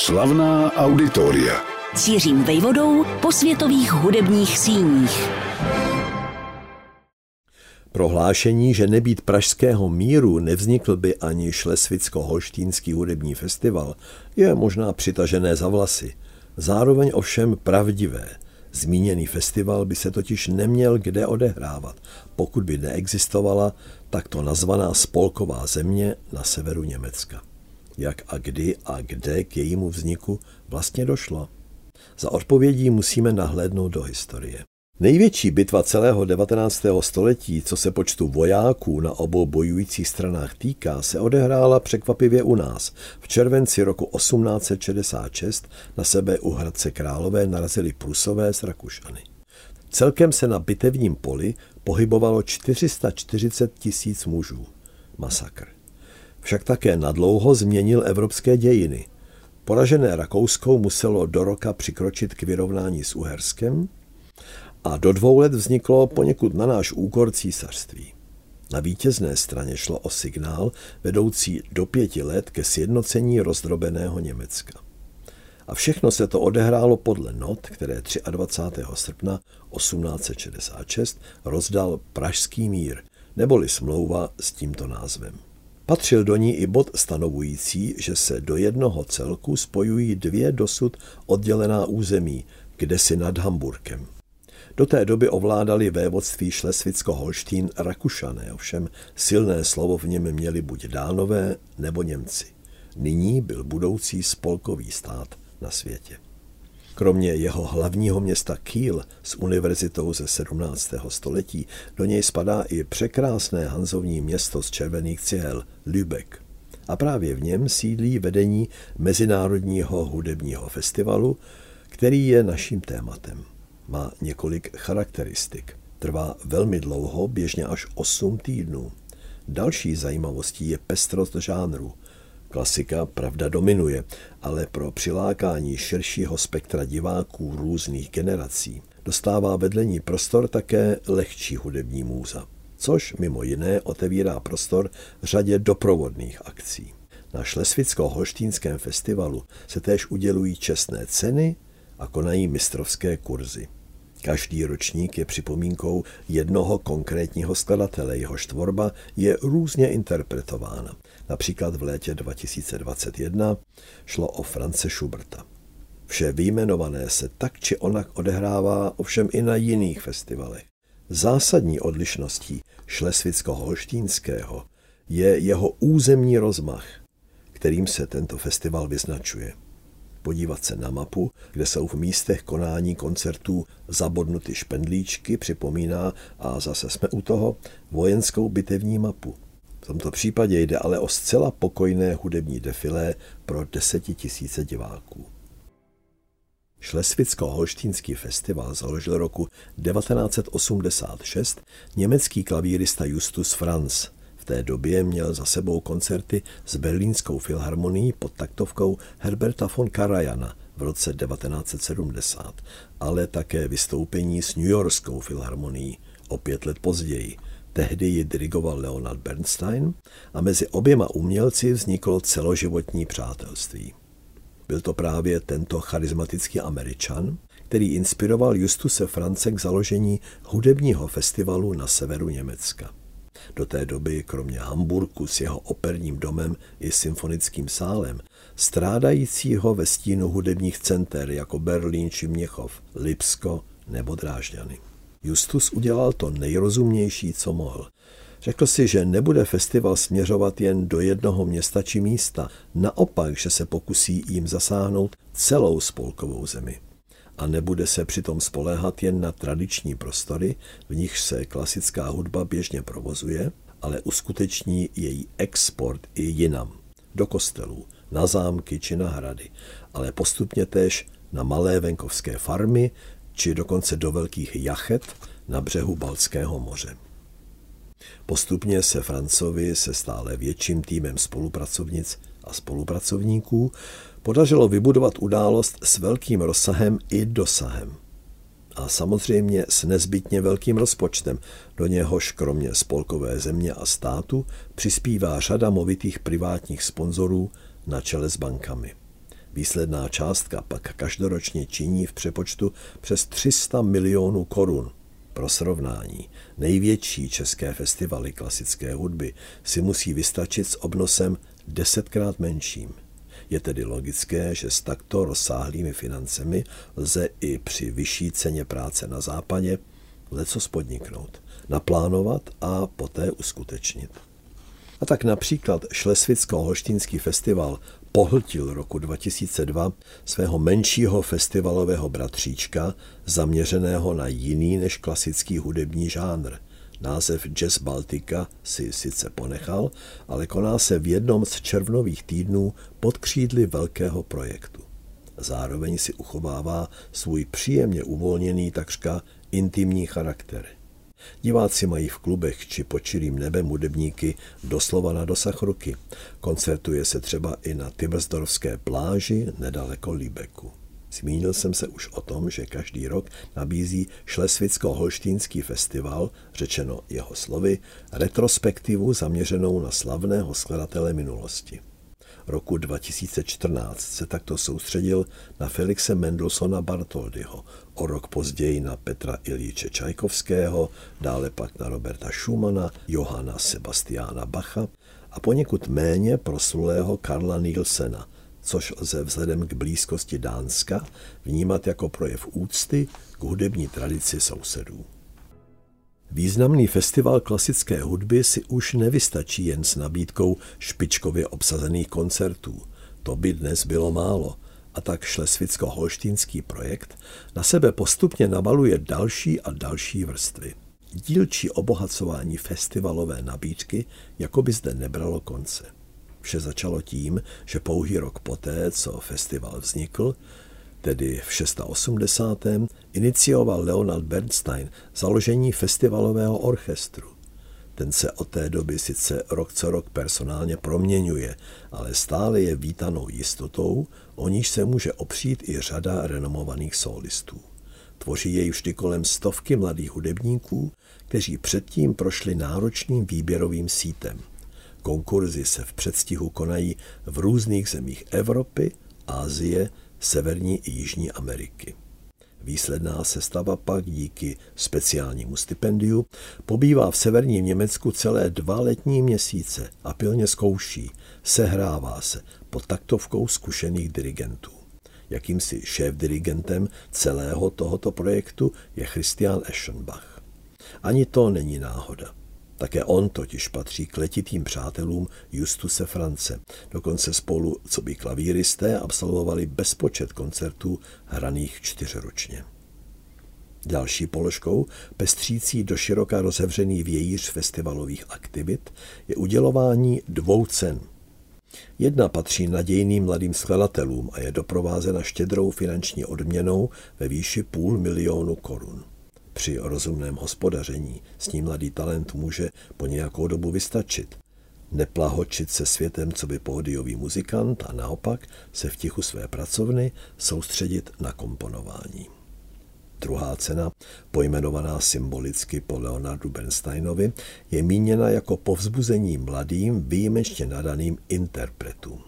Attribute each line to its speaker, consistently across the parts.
Speaker 1: Slavná auditoria.
Speaker 2: Cířím vejvodou po světových hudebních síních.
Speaker 3: Prohlášení, že nebýt pražského míru nevznikl by ani Šlesvicko-Holštínský hudební festival, je možná přitažené za vlasy. Zároveň ovšem pravdivé. Zmíněný festival by se totiž neměl kde odehrávat, pokud by neexistovala takto nazvaná spolková země na severu Německa. Jak a kdy a kde k jejímu vzniku vlastně došlo? Za odpovědí musíme nahlédnout do historie. Největší bitva celého 19. století, co se počtu vojáků na obou bojujících stranách týká, se odehrála překvapivě u nás. V červenci roku 1866 na sebe u Hradce Králové narazili Prusové z Rakušany. Celkem se na bitevním poli pohybovalo 440 tisíc mužů. Masakr. Však také nadlouho změnil evropské dějiny. Poražené Rakouskou muselo do roka přikročit k vyrovnání s Uherskem a do dvou let vzniklo poněkud na náš úkor císařství. Na vítězné straně šlo o signál vedoucí do pěti let ke sjednocení rozdrobeného Německa. A všechno se to odehrálo podle not, které 23. srpna 1866 rozdal Pražský mír, neboli smlouva s tímto názvem. Patřil do ní i bod stanovující, že se do jednoho celku spojují dvě dosud oddělená území, kde si nad Hamburkem. Do té doby ovládali vévodství Šlesvicko-Holštín Rakušané, ovšem silné slovo v něm měli buď Dánové nebo Němci. Nyní byl budoucí spolkový stát na světě. Kromě jeho hlavního města Kiel s univerzitou ze 17. století do něj spadá i překrásné hanzovní město z červených cihel Lübeck. A právě v něm sídlí vedení Mezinárodního hudebního festivalu, který je naším tématem. Má několik charakteristik. Trvá velmi dlouho, běžně až 8 týdnů. Další zajímavostí je pestrost žánru. Klasika pravda dominuje, ale pro přilákání širšího spektra diváků různých generací dostává vedlení prostor také lehčí hudební můza, což mimo jiné otevírá prostor řadě doprovodných akcí. Na Šlesvicko-Holštínském festivalu se též udělují čestné ceny a konají mistrovské kurzy. Každý ročník je připomínkou jednoho konkrétního skladatele, jehož tvorba je různě interpretována. Například v létě 2021 šlo o France Schuberta. Vše výjmenované se tak či onak odehrává ovšem i na jiných festivalech. Zásadní odlišností šlesvicko-holštínského je jeho územní rozmach, kterým se tento festival vyznačuje podívat se na mapu, kde jsou v místech konání koncertů zabodnuty špendlíčky, připomíná, a zase jsme u toho, vojenskou bitevní mapu. V tomto případě jde ale o zcela pokojné hudební defilé pro desetitisíce diváků. Šlesvicko-Holštínský festival založil roku 1986 německý klavírista Justus Franz – té době měl za sebou koncerty s berlínskou filharmonií pod taktovkou Herberta von Karajana v roce 1970, ale také vystoupení s New Yorkskou filharmonií o pět let později. Tehdy ji dirigoval Leonard Bernstein a mezi oběma umělci vzniklo celoživotní přátelství. Byl to právě tento charismatický američan, který inspiroval Justuse France k založení hudebního festivalu na severu Německa. Do té doby, kromě Hamburku s jeho operním domem i symfonickým sálem, strádajícího ve stínu hudebních center jako Berlín či Měchov, Lipsko nebo Drážďany. Justus udělal to nejrozumnější, co mohl. Řekl si, že nebude festival směřovat jen do jednoho města či místa, naopak, že se pokusí jim zasáhnout celou spolkovou zemi a nebude se přitom spoléhat jen na tradiční prostory, v nich se klasická hudba běžně provozuje, ale uskuteční její export i jinam, do kostelů, na zámky či na hrady, ale postupně též na malé venkovské farmy či dokonce do velkých jachet na břehu Balckého moře. Postupně se Francovi se stále větším týmem spolupracovnic a spolupracovníků podařilo vybudovat událost s velkým rozsahem i dosahem. A samozřejmě s nezbytně velkým rozpočtem, do něhož kromě spolkové země a státu přispívá řada movitých privátních sponzorů na čele s bankami. Výsledná částka pak každoročně činí v přepočtu přes 300 milionů korun. Pro srovnání, největší české festivaly klasické hudby si musí vystačit s obnosem desetkrát menším. Je tedy logické, že s takto rozsáhlými financemi lze i při vyšší ceně práce na západě leco spodniknout, naplánovat a poté uskutečnit. A tak například Šlesvicko-Holštínský festival pohltil roku 2002 svého menšího festivalového bratříčka, zaměřeného na jiný než klasický hudební žánr. Název Jazz Baltica si sice ponechal, ale koná se v jednom z červnových týdnů pod křídly velkého projektu. Zároveň si uchovává svůj příjemně uvolněný takřka intimní charakter. Diváci mají v klubech či pod čirým nebem hudebníky doslova na dosah ruky. Koncertuje se třeba i na Tibersdorfské pláži nedaleko Líbeku. Zmínil jsem se už o tom, že každý rok nabízí Šlesvicko-Holštínský festival, řečeno jeho slovy, retrospektivu zaměřenou na slavného skladatele minulosti roku 2014 se takto soustředil na Felixe Mendelssohna Bartoldyho, o rok později na Petra Ilíče Čajkovského, dále pak na Roberta Schumana, Johana Sebastiana Bacha a poněkud méně proslulého Karla Nielsena, což lze vzhledem k blízkosti Dánska vnímat jako projev úcty k hudební tradici sousedů. Významný festival klasické hudby si už nevystačí jen s nabídkou špičkově obsazených koncertů. To by dnes bylo málo. A tak šlesvicko-holštínský projekt na sebe postupně nabaluje další a další vrstvy. Dílčí obohacování festivalové nabídky jako by zde nebralo konce. Vše začalo tím, že pouhý rok poté, co festival vznikl, tedy v 680. inicioval Leonard Bernstein založení festivalového orchestru. Ten se od té doby sice rok co rok personálně proměňuje, ale stále je vítanou jistotou, o níž se může opřít i řada renomovaných solistů. Tvoří jej vždy kolem stovky mladých hudebníků, kteří předtím prošli náročným výběrovým sítem. Konkurzy se v předstihu konají v různých zemích Evropy, Asie, Severní i Jižní Ameriky. Výsledná sestava pak díky speciálnímu stipendiu pobývá v severním Německu celé dva letní měsíce a pilně zkouší, sehrává se pod taktovkou zkušených dirigentů. Jakýmsi šéf-dirigentem celého tohoto projektu je Christian Eschenbach. Ani to není náhoda. Také on totiž patří k letitým přátelům Justuse France. Dokonce spolu, co by klavíristé, absolvovali bezpočet koncertů hraných čtyřročně. Další položkou, pestřící do široka rozevřený vějíř festivalových aktivit, je udělování dvou cen. Jedna patří nadějným mladým skladatelům a je doprovázena štědrou finanční odměnou ve výši půl milionu korun. Při rozumném hospodaření s ním mladý talent může po nějakou dobu vystačit. Neplahočit se světem, co by pódiový muzikant a naopak se v tichu své pracovny soustředit na komponování. Druhá cena, pojmenovaná symbolicky po Leonardu Bernsteinovi, je míněna jako povzbuzení mladým, výjimečně nadaným interpretům.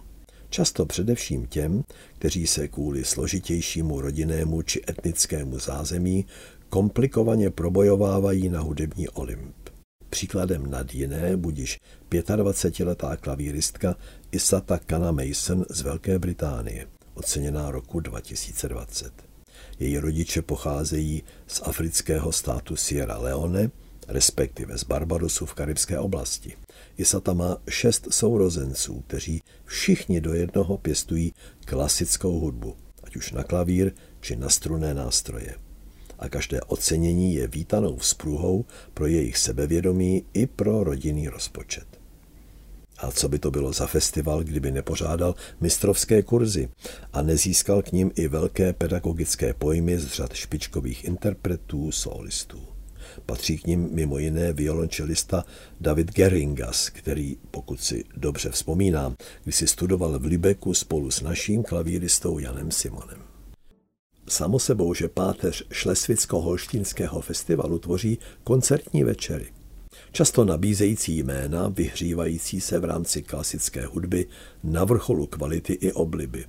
Speaker 3: Často především těm, kteří se kvůli složitějšímu rodinnému či etnickému zázemí komplikovaně probojovávají na hudební olymp. Příkladem nad jiné budiš 25-letá klavíristka Isata Kana Mason z Velké Británie, oceněná roku 2020. Její rodiče pocházejí z afrického státu Sierra Leone, respektive z Barbadosu v karibské oblasti. Isata má šest sourozenců, kteří všichni do jednoho pěstují klasickou hudbu, ať už na klavír či na struné nástroje a každé ocenění je vítanou vzpruhou pro jejich sebevědomí i pro rodinný rozpočet. A co by to bylo za festival, kdyby nepořádal mistrovské kurzy a nezískal k ním i velké pedagogické pojmy z řad špičkových interpretů, solistů. Patří k ním mimo jiné violončelista David Geringas, který, pokud si dobře vzpomínám, když si studoval v Libeku spolu s naším klavíristou Janem Simonem. Samo sebou, že páteř Šlesvicko-Holštínského festivalu tvoří koncertní večery. Často nabízející jména, vyhřívající se v rámci klasické hudby na vrcholu kvality i obliby.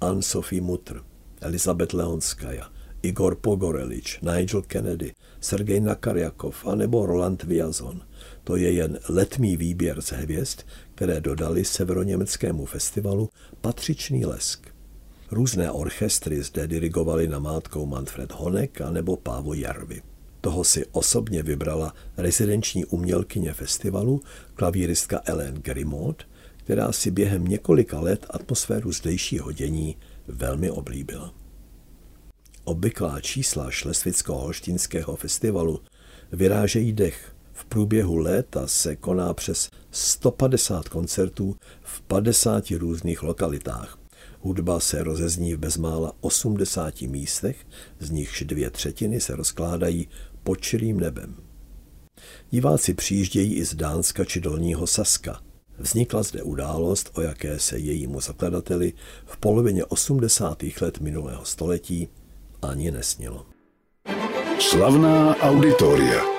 Speaker 3: Anne-Sophie Mutr, Elizabeth Leonskaja, Igor Pogorelič, Nigel Kennedy, Sergej Nakarjakov a nebo Roland Viazon. To je jen letmý výběr z hvězd, které dodali severoněmeckému festivalu patřičný lesk. Různé orchestry zde dirigovali namátkou Manfred Honek a nebo Pávo Jarvy. Toho si osobně vybrala rezidenční umělkyně festivalu, klavíristka Ellen Grimaud, která si během několika let atmosféru zdejšího dění velmi oblíbila. Obvyklá čísla Šlesvicko-Holštínského festivalu vyrážejí dech. V průběhu léta se koná přes 150 koncertů v 50 různých lokalitách. Hudba se rozezní v bezmála 80 místech, z nichž dvě třetiny se rozkládají pod čirým nebem. Diváci přijíždějí i z Dánska či Dolního Saska. Vznikla zde událost, o jaké se jejímu zakladateli v polovině 80. let minulého století ani nesnilo.
Speaker 1: Slavná auditoria.